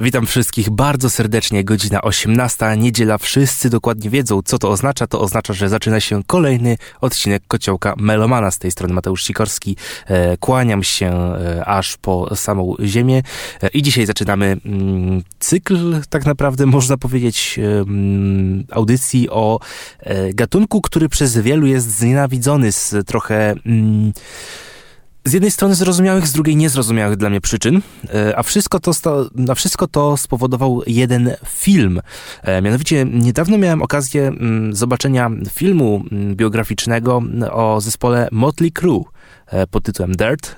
Witam wszystkich bardzo serdecznie. Godzina 18, niedziela. Wszyscy dokładnie wiedzą, co to oznacza. To oznacza, że zaczyna się kolejny odcinek Kociołka Melomana. Z tej strony Mateusz Sikorski. E, kłaniam się e, aż po samą ziemię. E, I dzisiaj zaczynamy mm, cykl, tak naprawdę można powiedzieć, mm, audycji o gatunku, który przez wielu jest znienawidzony z trochę... Z jednej strony zrozumiałych, z drugiej niezrozumiałych dla mnie przyczyn, e, a wszystko to, a wszystko to spowodował jeden film. E, mianowicie niedawno miałem okazję mm, zobaczenia filmu mm, biograficznego o zespole Motley Crue e, pod tytułem Dirt.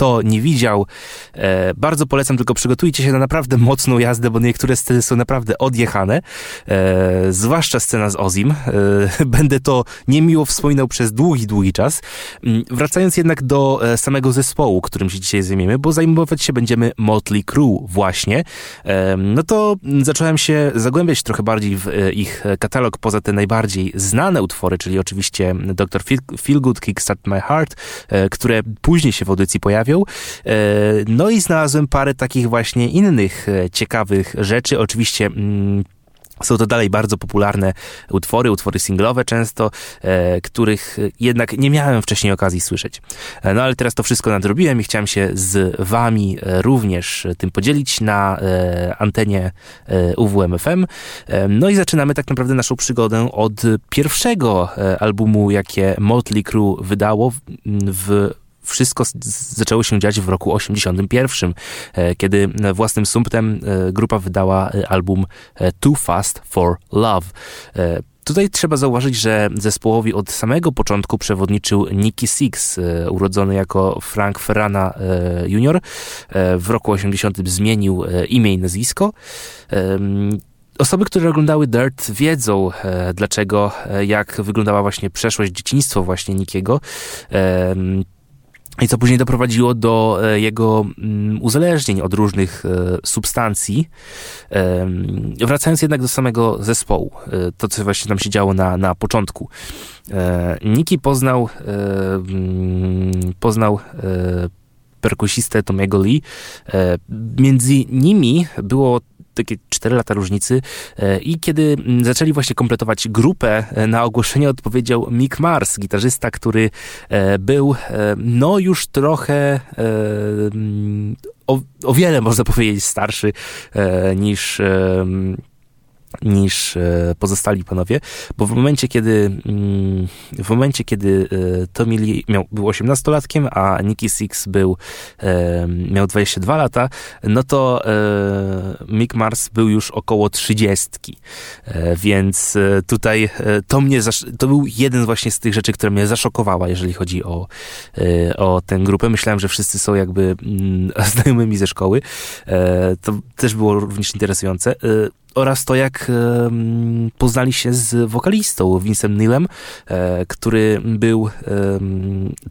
Kto nie widział, e, bardzo polecam, tylko przygotujcie się na naprawdę mocną jazdę, bo niektóre sceny są naprawdę odjechane, e, zwłaszcza scena z Ozim. E, będę to niemiło wspominał przez długi, długi czas. Mm, wracając jednak do e, samego zespołu, którym się dzisiaj zajmiemy, bo zajmować się będziemy Motley Crue właśnie, e, no to zacząłem się zagłębiać trochę bardziej w e, ich katalog, poza te najbardziej znane utwory, czyli oczywiście Dr. Feel, Good, Kickstart My Heart, które później się w audycji pojawią, E, no i znalazłem parę takich właśnie innych e, ciekawych rzeczy. Oczywiście mm, są to dalej bardzo popularne utwory, utwory singlowe często, e, których jednak nie miałem wcześniej okazji słyszeć. E, no ale teraz to wszystko nadrobiłem i chciałem się z wami również tym podzielić na e, antenie UWMFM. No i zaczynamy tak naprawdę naszą przygodę od pierwszego albumu, jakie Motley Crue wydało w wszystko zaczęło się dziać w roku 81, e, kiedy własnym sumptem e, grupa wydała e, album Too Fast for Love. Tutaj trzeba zauważyć, że zespołowi od samego początku przewodniczył Nicky Six, urodzony jako Frank Ferrana Jr. W roku 80 zmienił imię i nazwisko. Osoby, które oglądały Dirt wiedzą dlaczego, jak wyglądała właśnie przeszłość, dzieciństwo właśnie Nikiego. I co później doprowadziło do e, jego mm, uzależnień od różnych e, substancji. Wracając jednak do samego zespołu, e, to co właśnie tam się działo na, na początku. Niki poznał, mm, poznał perkusistę Tomiego Lee. Między nimi było takie 4 lata różnicy e, i kiedy mm, zaczęli właśnie kompletować grupę, e, na ogłoszenie odpowiedział Mick Mars, gitarzysta, który e, był no już trochę mm, o, o wiele można powiedzieć starszy niż niż e, pozostali panowie, bo w momencie, kiedy mm, w momencie, kiedy e, Tommy Lee miał, był 18-latkiem, a Nicky Six był, e, miał 22 lata, no to Mick Mars był już około 30. Więc tutaj to mnie, to był jeden właśnie z tych rzeczy, które mnie zaszokowała, jeżeli chodzi o, o tę grupę. Myślałem, że wszyscy są jakby mm, znajomymi ze szkoły. To też było również interesujące oraz to, jak poznali się z wokalistą Vincent Neilem, e, który był,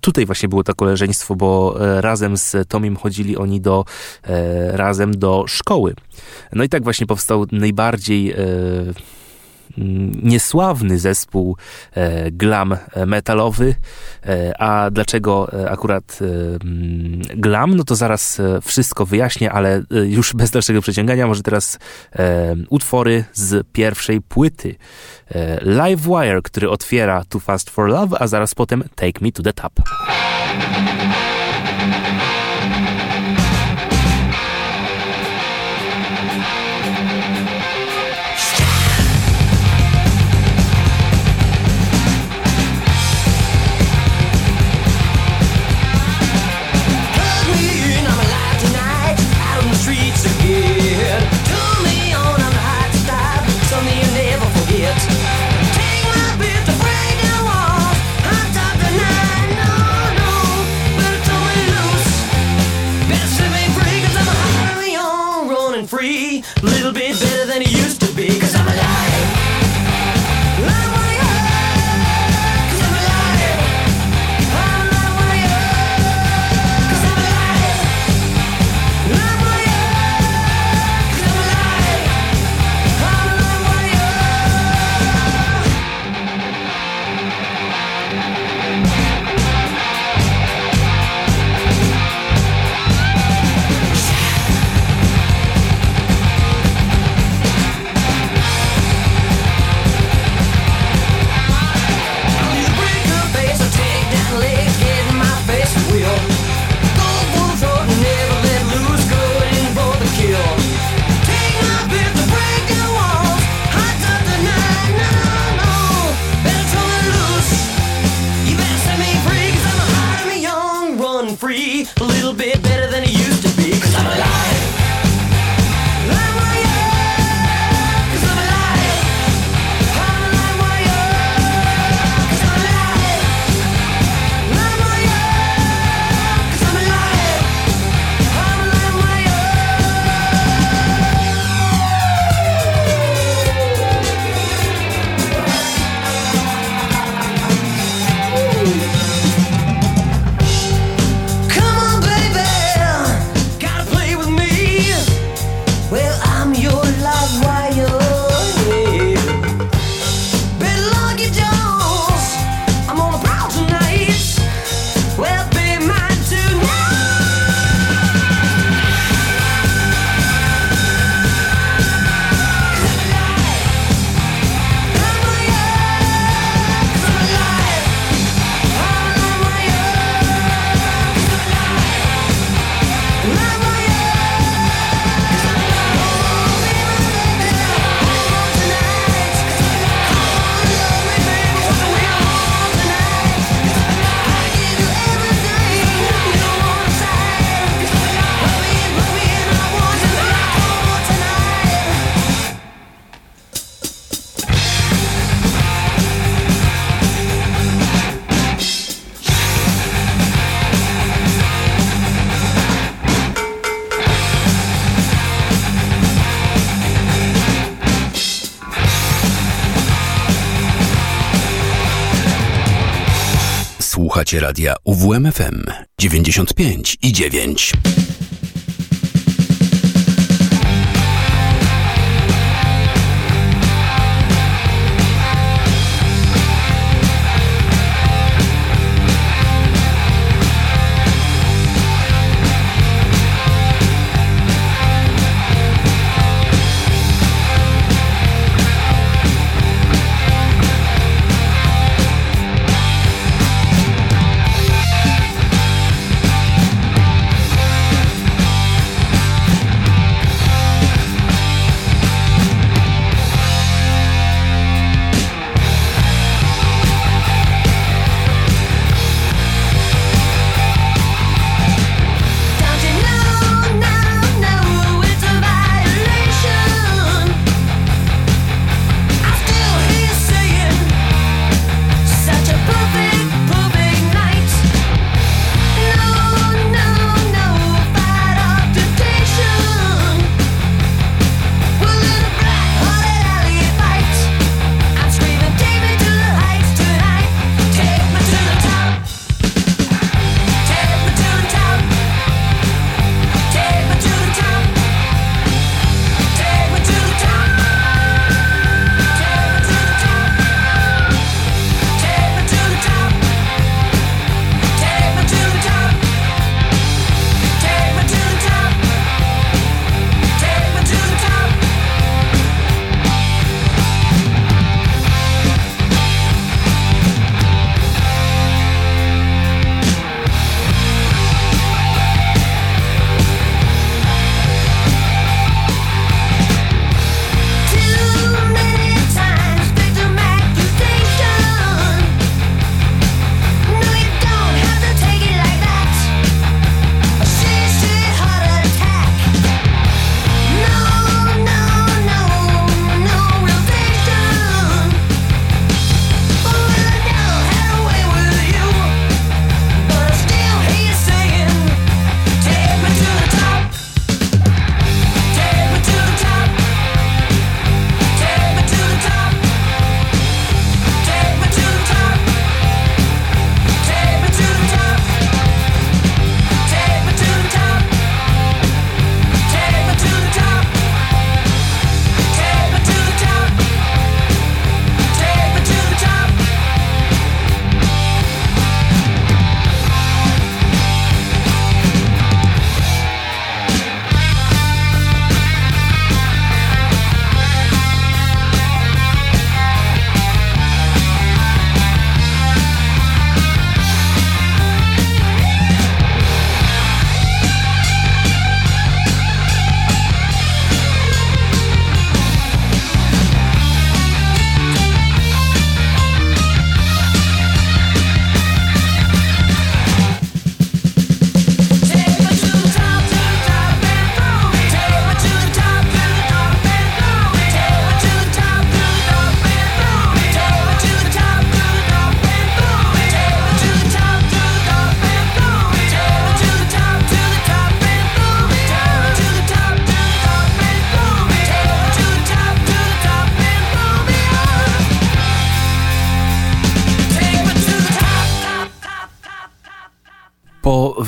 tutaj właśnie było to koleżeństwo, bo e, razem z Tomim chodzili oni do, e, razem do szkoły. No i tak właśnie powstał najbardziej niesławny zespół e, glam metalowy. E, a dlaczego e, akurat mm, glam? No to zaraz wszystko wyjaśnię, ale już bez dalszego przeciągania, może teraz utwory z pierwszej płyty. Live Wire, który otwiera Too Fast for Love, a zaraz potem Take Me to the Top. Radia UWMFM 95 i 9.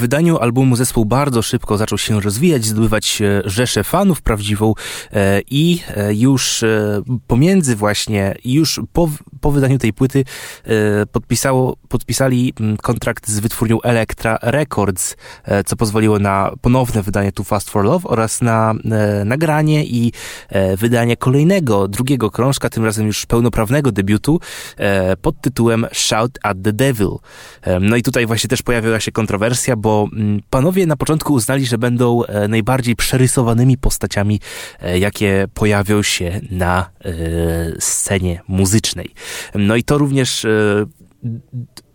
wydaniu albumu zespół bardzo szybko zaczął się rozwijać, zdobywać rzeszę fanów prawdziwą i już pomiędzy właśnie, już po, po wydaniu tej płyty podpisało, podpisali mm, kontrakt z wytwórnią Elektra Records, co pozwoliło na ponowne wydanie Too Fast for Love oraz na nagranie i wydanie kolejnego, drugiego krążka, tym razem już pełnoprawnego debiutu pod tytułem Shout at the Devil. No i tutaj właśnie też pojawiła się kontrowersja, bo mm, panowie na początku uznali, że będą e, najbardziej przerysowanymi postaciami, e, jakie pojawią się na e, scenie muzycznej. No i to również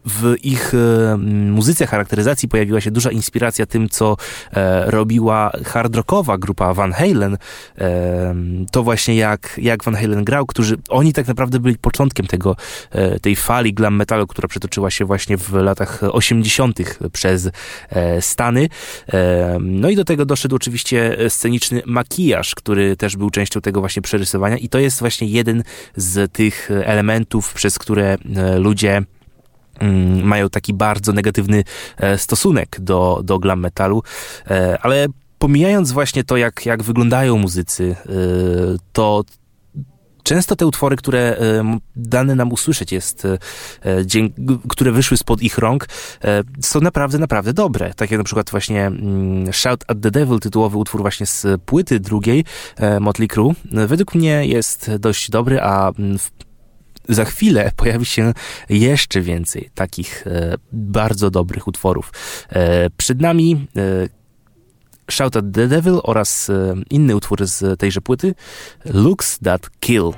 w ich e, muzyce, charakteryzacji pojawiła się duża inspiracja tym, co e, robiła hard rockowa grupa Van Halen. E, to właśnie jak, jak Van Halen grał, którzy, oni tak naprawdę byli początkiem tego, tej fali glam metalu, która przetoczyła się właśnie w latach 80. przez Stany. No i do tego doszedł oczywiście sceniczny makijaż, który też był częścią tego właśnie przerysowania i to jest właśnie jeden z tych elementów, przez które ludzie mają taki bardzo negatywny e, stosunek do, do glam metalu, e, ale pomijając właśnie to, jak, jak wyglądają muzycy, e, to często te utwory, które dane nam usłyszeć jest, które wyszły spod ich rąk, są naprawdę, naprawdę dobre. Tak jak na przykład właśnie mm, Shout at the Devil, tytułowy utwór właśnie z płyty drugiej Motley Crue, według mnie jest dość dobry, a w za chwilę pojawi się jeszcze więcej takich e, bardzo dobrych utworów. E, przed nami e, Shout at the Devil oraz inny utwór z tejże płyty Looks That Kill.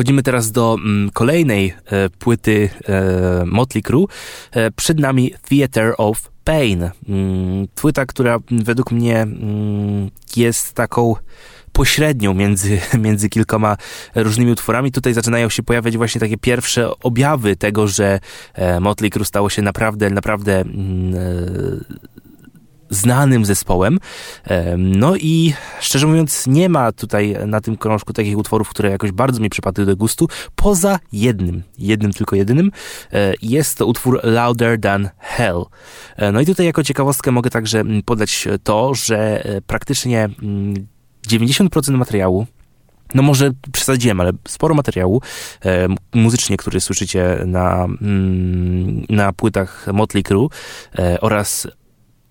Przechodzimy teraz do mm, kolejnej e, płyty e, Motley Crue. E, przed nami Theater of Pain. Mm, płyta, która według mnie mm, jest taką pośrednią między, między kilkoma różnymi utworami. Tutaj zaczynają się pojawiać właśnie takie pierwsze objawy tego, że e, Motley Crue stało się naprawdę, naprawdę e, znanym zespołem. No i szczerze mówiąc, nie ma tutaj na tym krążku takich utworów, które jakoś bardzo mi przypadły do gustu, poza jednym, jednym tylko jedynym. E, jest to utwór Louder Than Hell. E, no i tutaj jako ciekawostkę mogę także mm, podać to, że e, praktycznie 90% mm, materiału no może przesadziłem, ale sporo materiału e, muzycznie, który słyszycie na, mm, na płytach Motley Crue e, oraz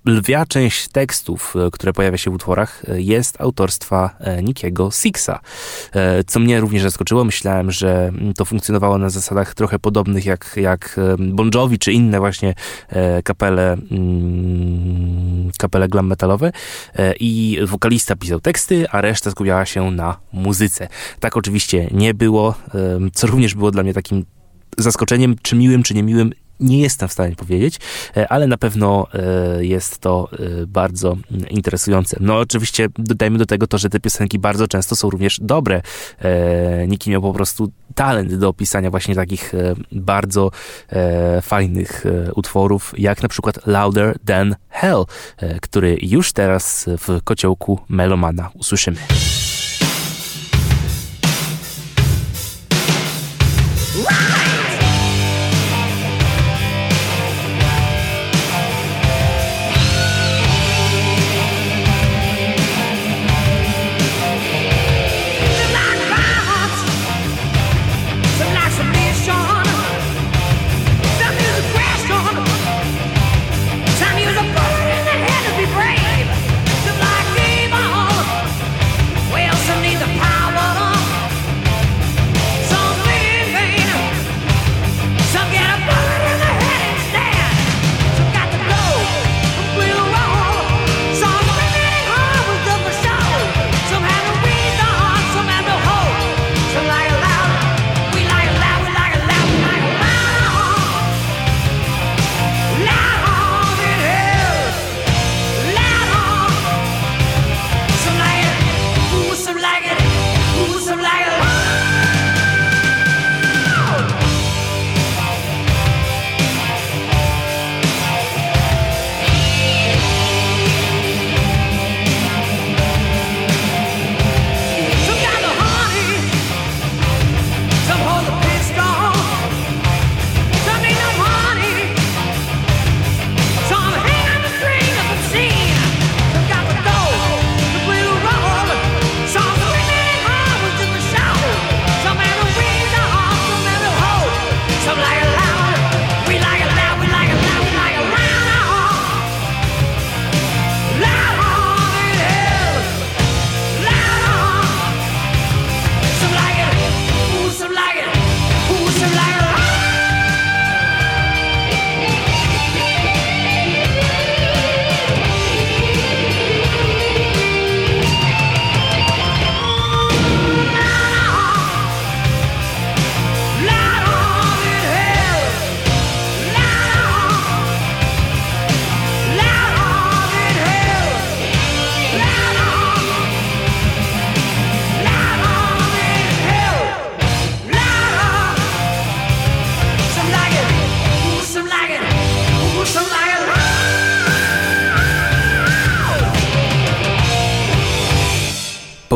lwia część tekstów, e, które pojawia się w utworach, e, jest autorstwa e, Nikiego Sixa, co mnie również zaskoczyło. Myślałem, że to funkcjonowało na zasadach trochę podobnych jak, jak Bon Jovi, czy inne właśnie kapele, mm, kapele glam metalowe i wokalista pisał teksty, a reszta skupiała się na muzyce. Tak oczywiście nie było, co również było dla mnie takim zaskoczeniem, czy miłym, czy niemiłym, nie jestem w stanie powiedzieć, e, ale na pewno e, jest to e, bardzo interesujące. No oczywiście dodajmy do tego to, że te piosenki bardzo często są również dobre. Niki miał po prostu talent do opisania właśnie takich bardzo fajnych utworów, jak na przykład Louder Than Hell, który już teraz w kociołku Melomana usłyszymy.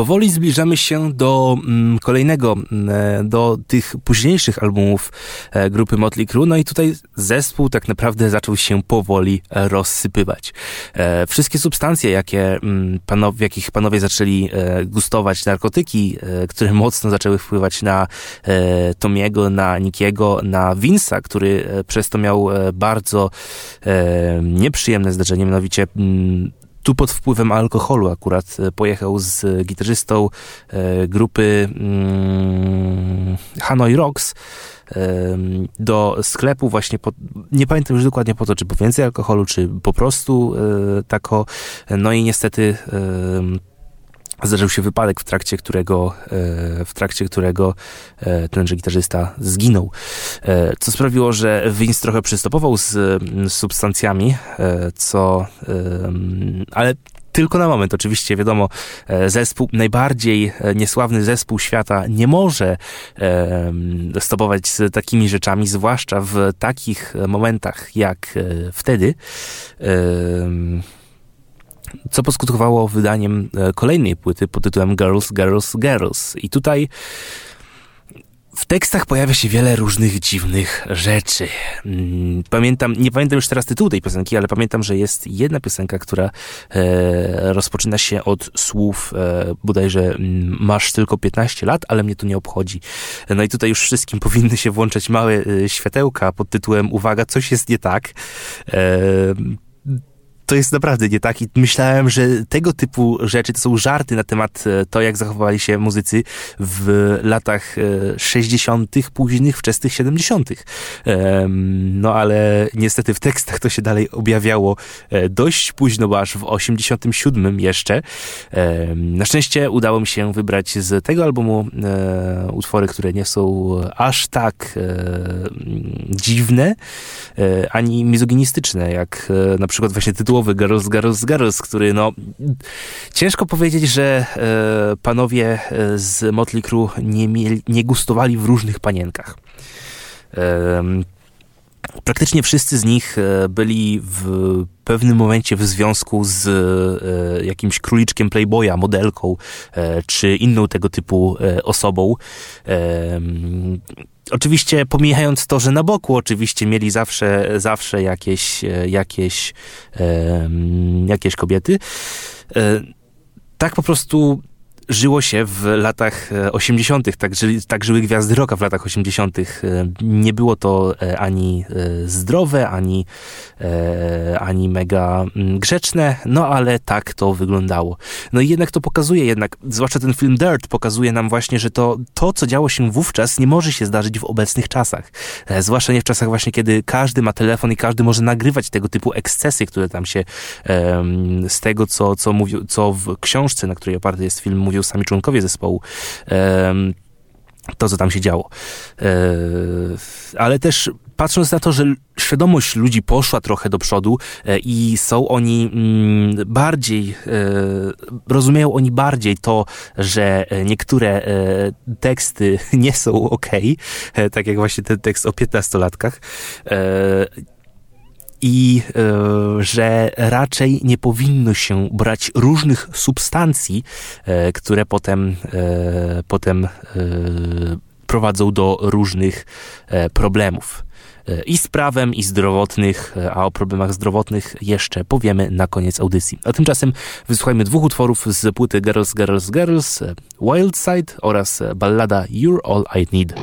Powoli zbliżamy się do mm, kolejnego, mm, e, do tych późniejszych albumów e, grupy Motley Crue, no i tutaj zespół tak naprawdę zaczął się powoli rozsypywać. E, wszystkie substancje, jakie mm, panowie, jakich panowie zaczęli gustować, narkotyki, które mocno zaczęły wpływać na Tomiego, na Nikiego, na Vince'a, który przez to miał bardzo nieprzyjemne zdarzenie, mianowicie tu pod wpływem alkoholu akurat e, pojechał z gitarzystą e, grupy mm, Hanoi Rocks e, do sklepu właśnie, po, nie pamiętam już dokładnie po to, czy po więcej alkoholu, czy po prostu tako, no i niestety zdarzył się wypadek, w trakcie którego, e, w trakcie którego e, tenże gitarzysta zginął. E, co sprawiło, że Vince trochę przystopował z, z substancjami, co, ale tylko na moment. Oczywiście, wiadomo, zespół, najbardziej niesławny zespół świata nie może stopować z takimi rzeczami, zwłaszcza w takich momentach jak wtedy co poskutkowało wydaniem e, kolejnej płyty pod tytułem Girls, Girls, Girls. I tutaj w tekstach pojawia się wiele różnych dziwnych rzeczy. Mm, pamiętam, nie pamiętam już teraz tytułu tej piosenki, ale pamiętam, że jest jedna piosenka, która e, rozpoczyna się od słów e, bodajże mm, masz tylko 15 lat, ale mnie to nie obchodzi. No i tutaj już wszystkim powinny się włączać małe e, światełka pod tytułem uwaga, coś jest nie tak. E, to jest naprawdę nie tak i myślałem, że tego typu rzeczy to są żarty na temat e, to, jak zachowywali się muzycy w latach 60., e, późnych, wczesnych 70. No ale niestety w tekstach to się dalej objawiało e, dość późno, bo aż w 87 jeszcze. Na szczęście udało mi się wybrać z tego albumu utwory, które nie są aż tak dziwne, ani mizoginistyczne, jak na przykład właśnie tytuł tytułowy Garus, Garus, Garus, który no... Ciężko powiedzieć, że e, panowie e, z Motley Crue nie, mieli, nie gustowali w różnych panienkach. E, praktycznie wszyscy z nich e, byli w pewnym momencie w związku z e, jakimś króliczkiem Playboya, modelką, e, czy inną tego typu osobą. Oczywiście pomijając to, że na boku oczywiście mieli zawsze, zawsze jakieś, e, jakieś, jakieś kobiety. E, tak po prostu żyło się w latach 80., e, tak, tak żyły gwiazdy rocka w latach 80. E, nie było to e, ani zdrowe, ani, ani mega mm, grzeczne, no ale tak to wyglądało. No i jednak to pokazuje, jednak, zwłaszcza ten film Dirt pokazuje nam właśnie, że to, to co działo się wówczas, nie może się zdarzyć w obecnych czasach. Zwłaszcza nie w czasach właśnie, kiedy każdy ma telefon i każdy może nagrywać tego typu ekscesy, które tam się z tego, co, co, mówił, co w książce, na której oparty jest film, mówią sami członkowie zespołu to, co tam się działo. E, ale też patrząc na to, że świadomość ludzi poszła trochę do przodu e, i są oni mm, bardziej, e, rozumieją oni bardziej to, że niektóre teksty nie są ok, tak jak właśnie ten tekst o piętnastolatkach i e, że raczej nie powinno się brać różnych substancji, e, które potem, e, potem prowadzą do różnych problemów i z prawem, i zdrowotnych, a o problemach zdrowotnych jeszcze powiemy na koniec audycji. A tymczasem wysłuchajmy dwóch utworów z płyty Girls, Girls, Girls, Wild Side oraz ballada You're All I Need.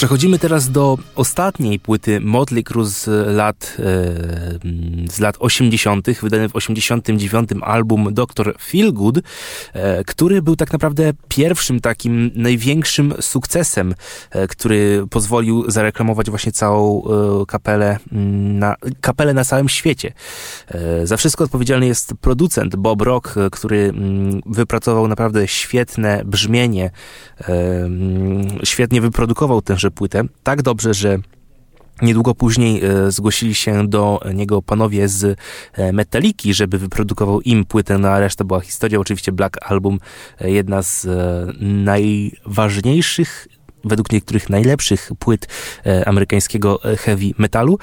Przechodzimy teraz do ostatniej płyty Motley Crue z lat, e, z lat 80., wydany w 89 album Dr. Feelgood, e, który był tak naprawdę pierwszym takim największym sukcesem, e, który pozwolił zareklamować właśnie całą kapelę na, kapelę na całym świecie. Za wszystko odpowiedzialny jest producent Bob Rock, który wypracował naprawdę świetne brzmienie, świetnie wyprodukował tenże płytę. Tak dobrze, że Niedługo później e, zgłosili się do niego panowie z e, Metaliki, żeby wyprodukował im płytę, no a reszta była historia. Oczywiście Black Album, e, jedna z najważniejszych według niektórych najlepszych płyt amerykańskiego heavy metalu.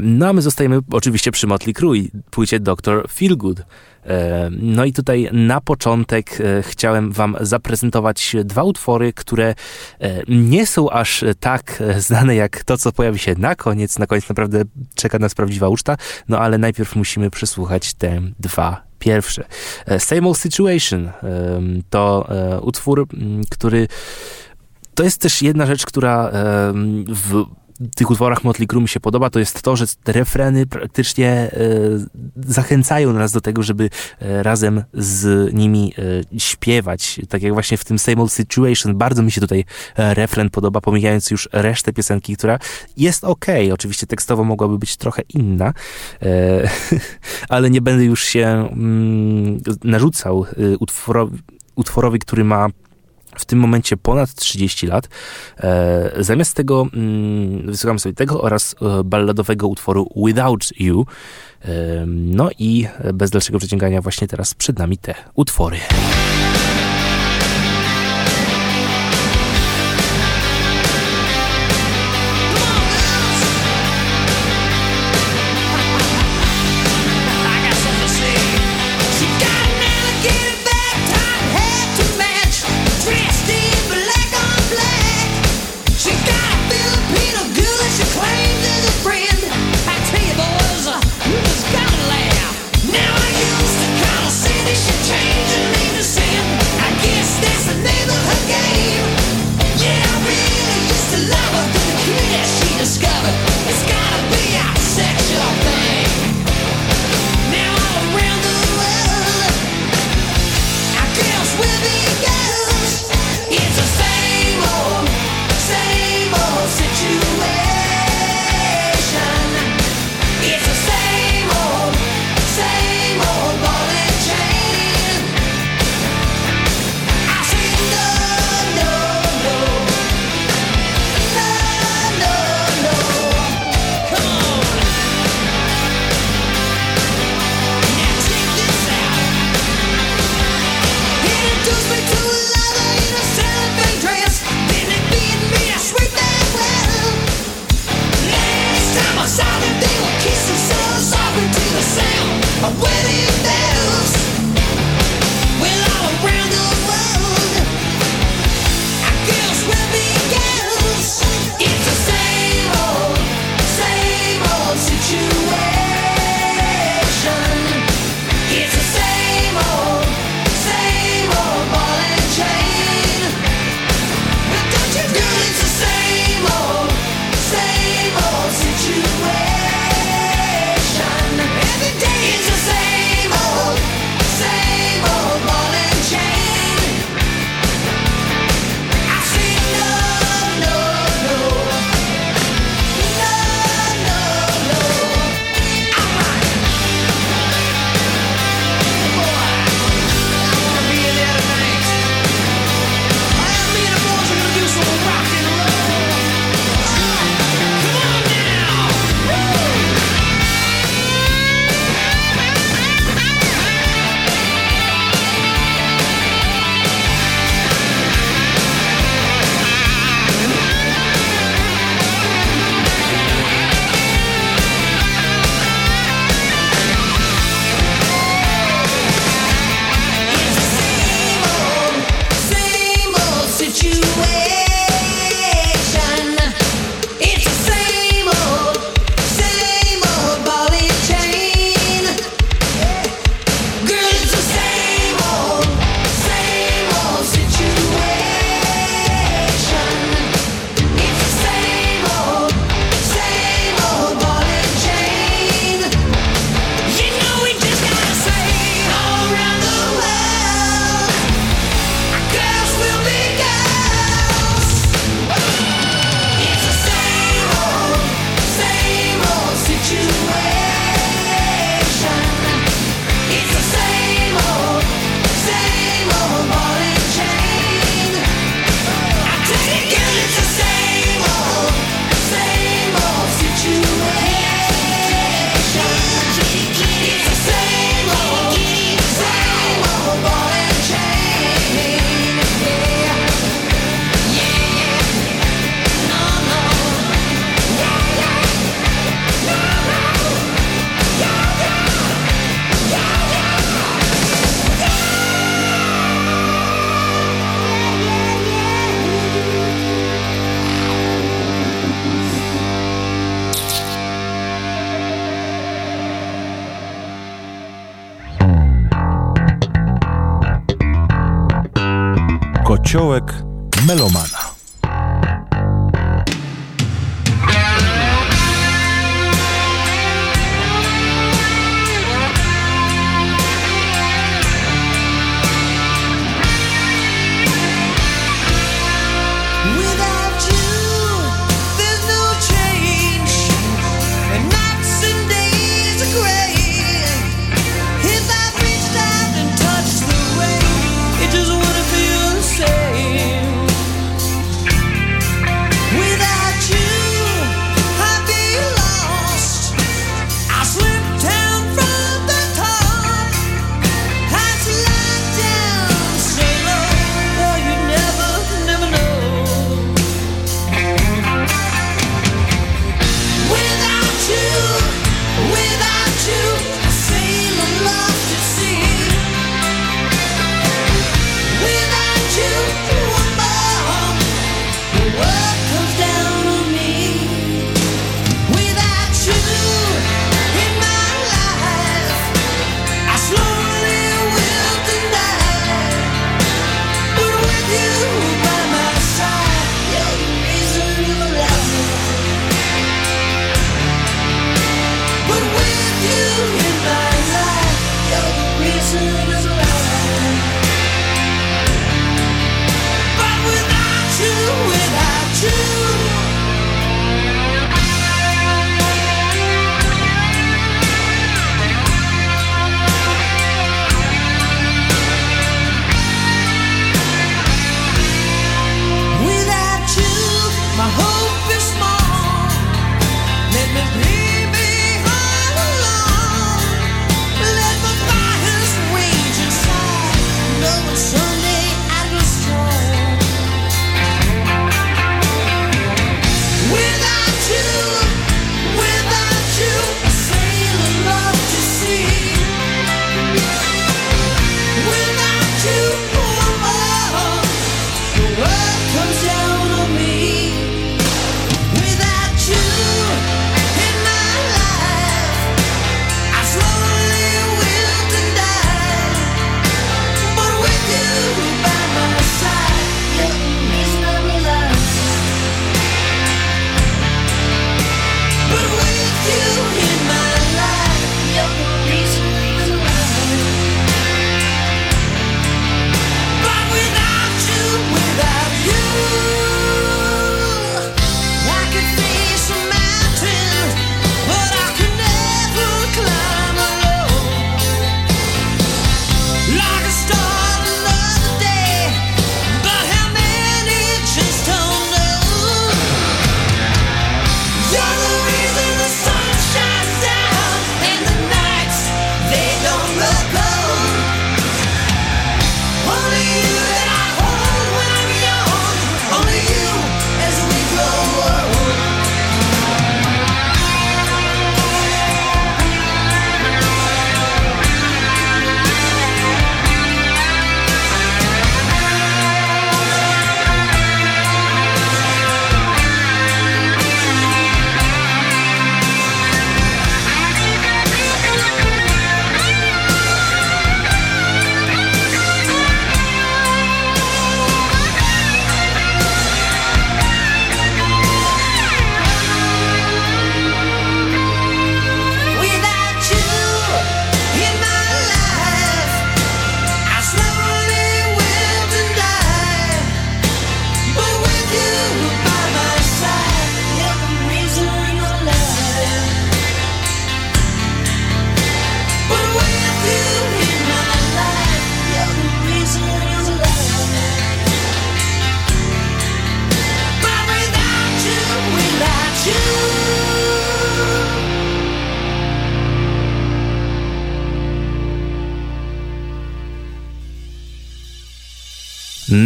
no a my zostajemy oczywiście przy Motley Crue i płycie Dr. Feelgood. E, no i tutaj na początek e, chciałem Wam zaprezentować dwa utwory, które e, nie są aż tak znane jak to, co pojawi się na koniec. Na koniec naprawdę czeka nas prawdziwa uczta, no ale najpierw musimy przesłuchać te dwa pierwsze. Same Old Situation to utwór, który to jest też jedna rzecz, która w tych utworach Motley Crue mi się podoba, to jest to, że te refreny praktycznie e, zachęcają nas do tego, żeby e, razem z nimi e, śpiewać. Tak jak właśnie w tym Same Old Situation, bardzo mi się tutaj refren podoba, pomijając już resztę piosenki, która jest ok. Oczywiście tekstowo mogłaby być trochę inna, ale nie będę już się mm, narzucał utworowi, utworowi, który ma w tym momencie ponad 30 lat. E, zamiast tego mm, wysłucham sobie tego oraz e, balladowego utworu Without You. E, no i bez dalszego przeciągania właśnie teraz przed nami te utwory.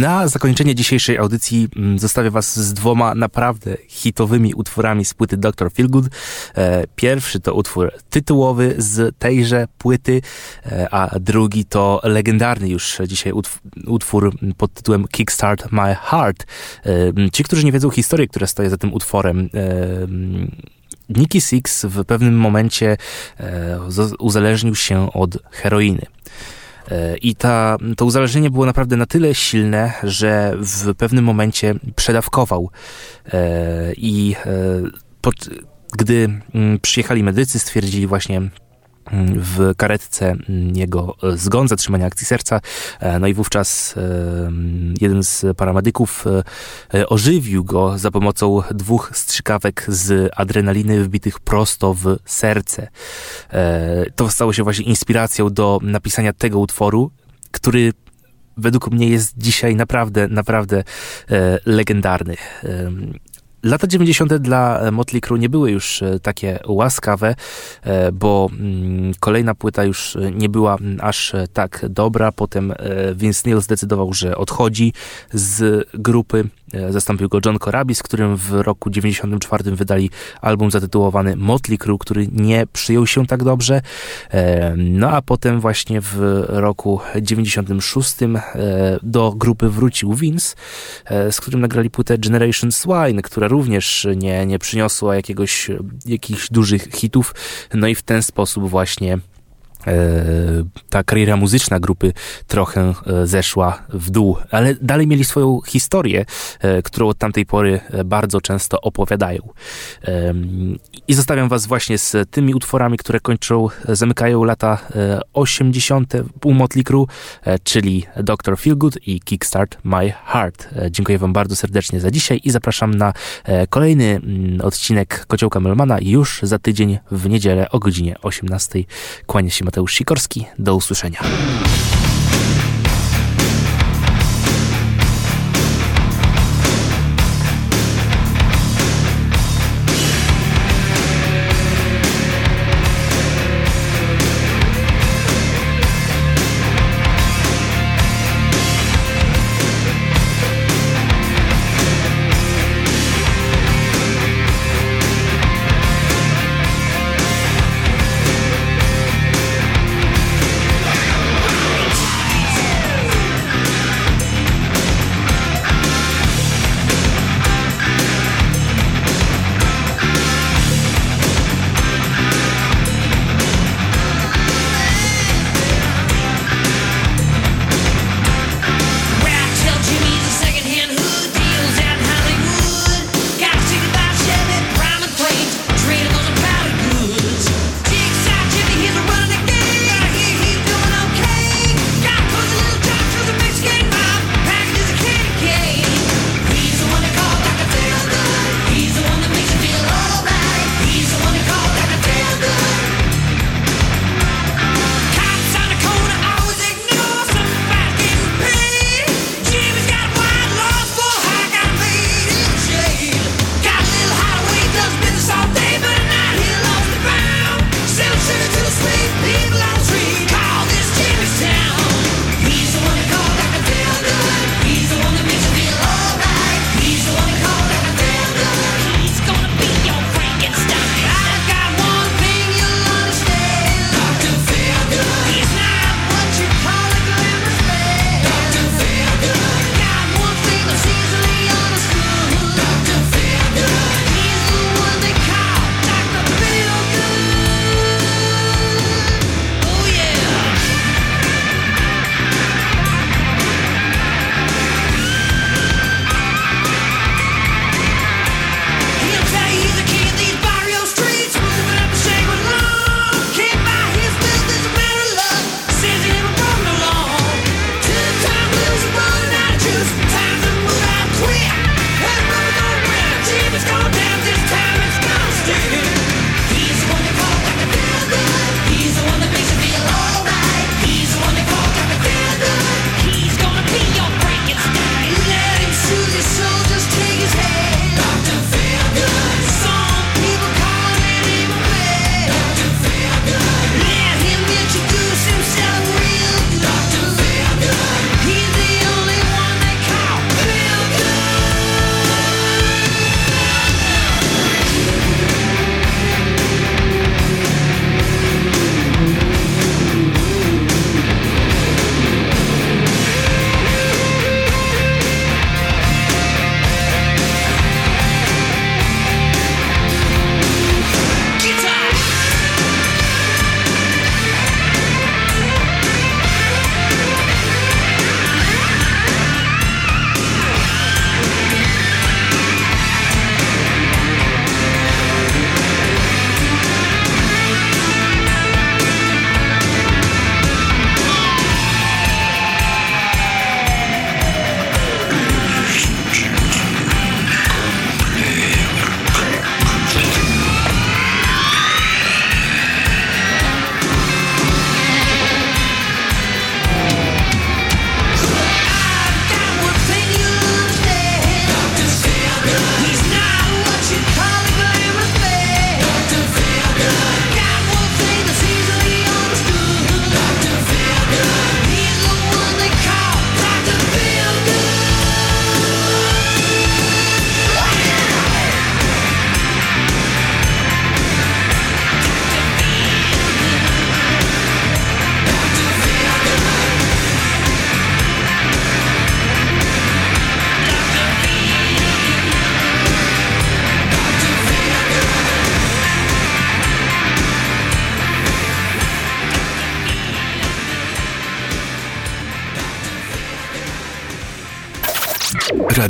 Na zakończenie dzisiejszej audycji mm, zostawię Was z dwoma naprawdę hitowymi utworami z płyty Dr. Feelgood. E, pierwszy to utwór tytułowy z tejże płyty, e, a drugi to legendarny już dzisiaj utwór pod tytułem Kickstart My Heart. E, ci, którzy nie wiedzą historii, która stoi za tym utworem, Nicky Six w pewnym momencie uzależnił się od heroiny. I ta, to uzależnienie było naprawdę na tyle silne, że w pewnym momencie przedawkował. I pod, gdy mm, przyjechali medycy, stwierdzili właśnie w karetce jego zgon, zatrzymania akcji serca. E, no i wówczas e, jeden z paramedyków e, ożywił go za pomocą dwóch strzykawek z adrenaliny wbitych prosto w serce. To stało się właśnie inspiracją do napisania tego utworu, który według mnie jest dzisiaj naprawdę, naprawdę legendarny. Lata 90. dla Motley Crue nie były już e, takie łaskawe, e, bo mm, kolejna płyta już nie była mm, aż tak dobra. Potem e, Vince Neil zdecydował, że odchodzi z grupy. Zastąpił go John Corabi, z którym w roku 94 wydali album zatytułowany Motley Crue, który nie przyjął się tak dobrze. No a potem właśnie w roku 96 do grupy wrócił Vince, z którym nagrali płytę Generation Swine, która również nie, nie przyniosła jakiegoś, jakichś dużych hitów. No i w ten sposób właśnie ta kariera muzyczna grupy trochę e, zeszła w dół, ale dalej mieli swoją historię, e, którą od tamtej pory bardzo często opowiadają. I zostawiam was właśnie z tymi utworami, które kończą, zamykają lata 80. u Motley Crue, czyli Dr. Feelgood i Kickstart My Heart. Dziękuję wam bardzo serdecznie za dzisiaj i zapraszam na kolejny mm, odcinek Kociołka Melmana już za tydzień w niedzielę o godzinie 18. Kłania się Mateusz Sikorski. Do usłyszenia.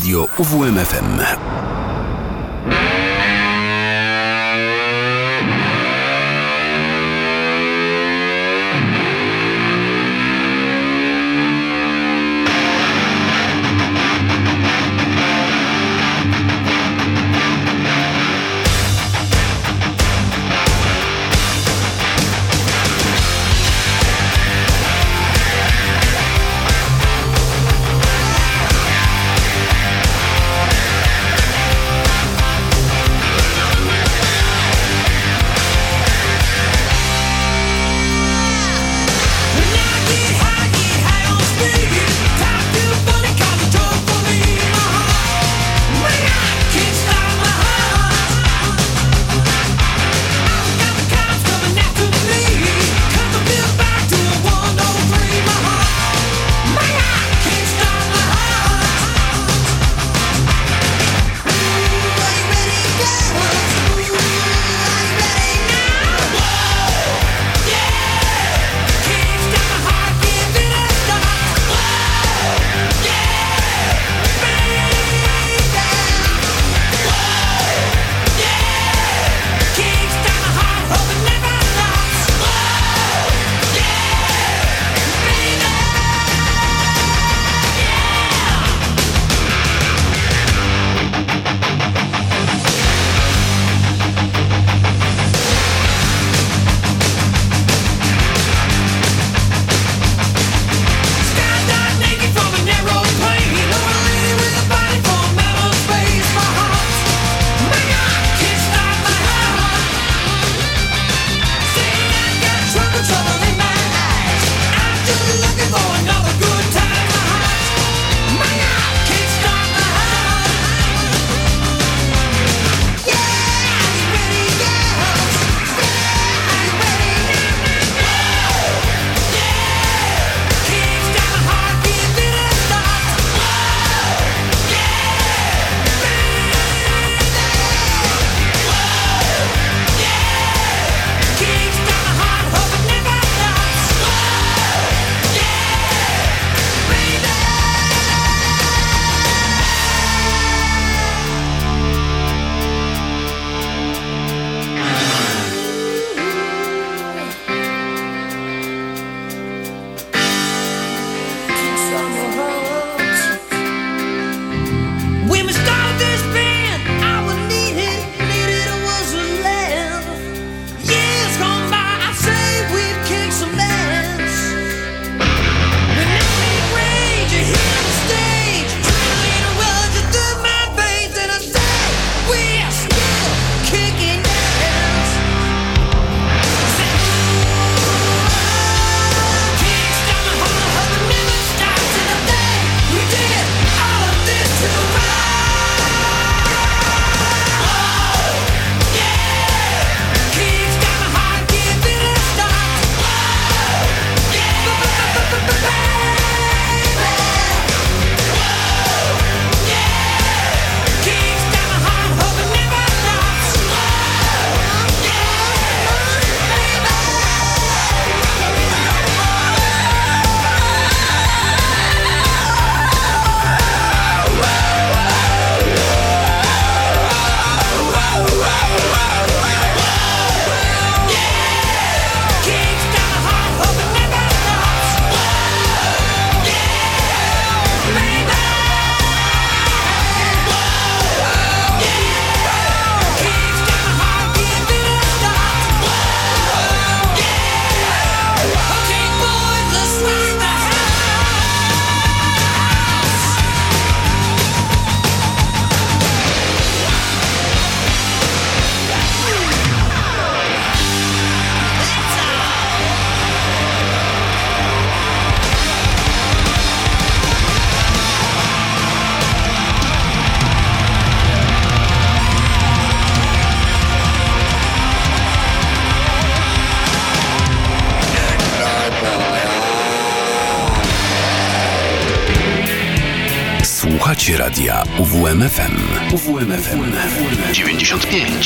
Radio UWMFM.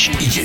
UWMFM. UWMFM 95 i 9.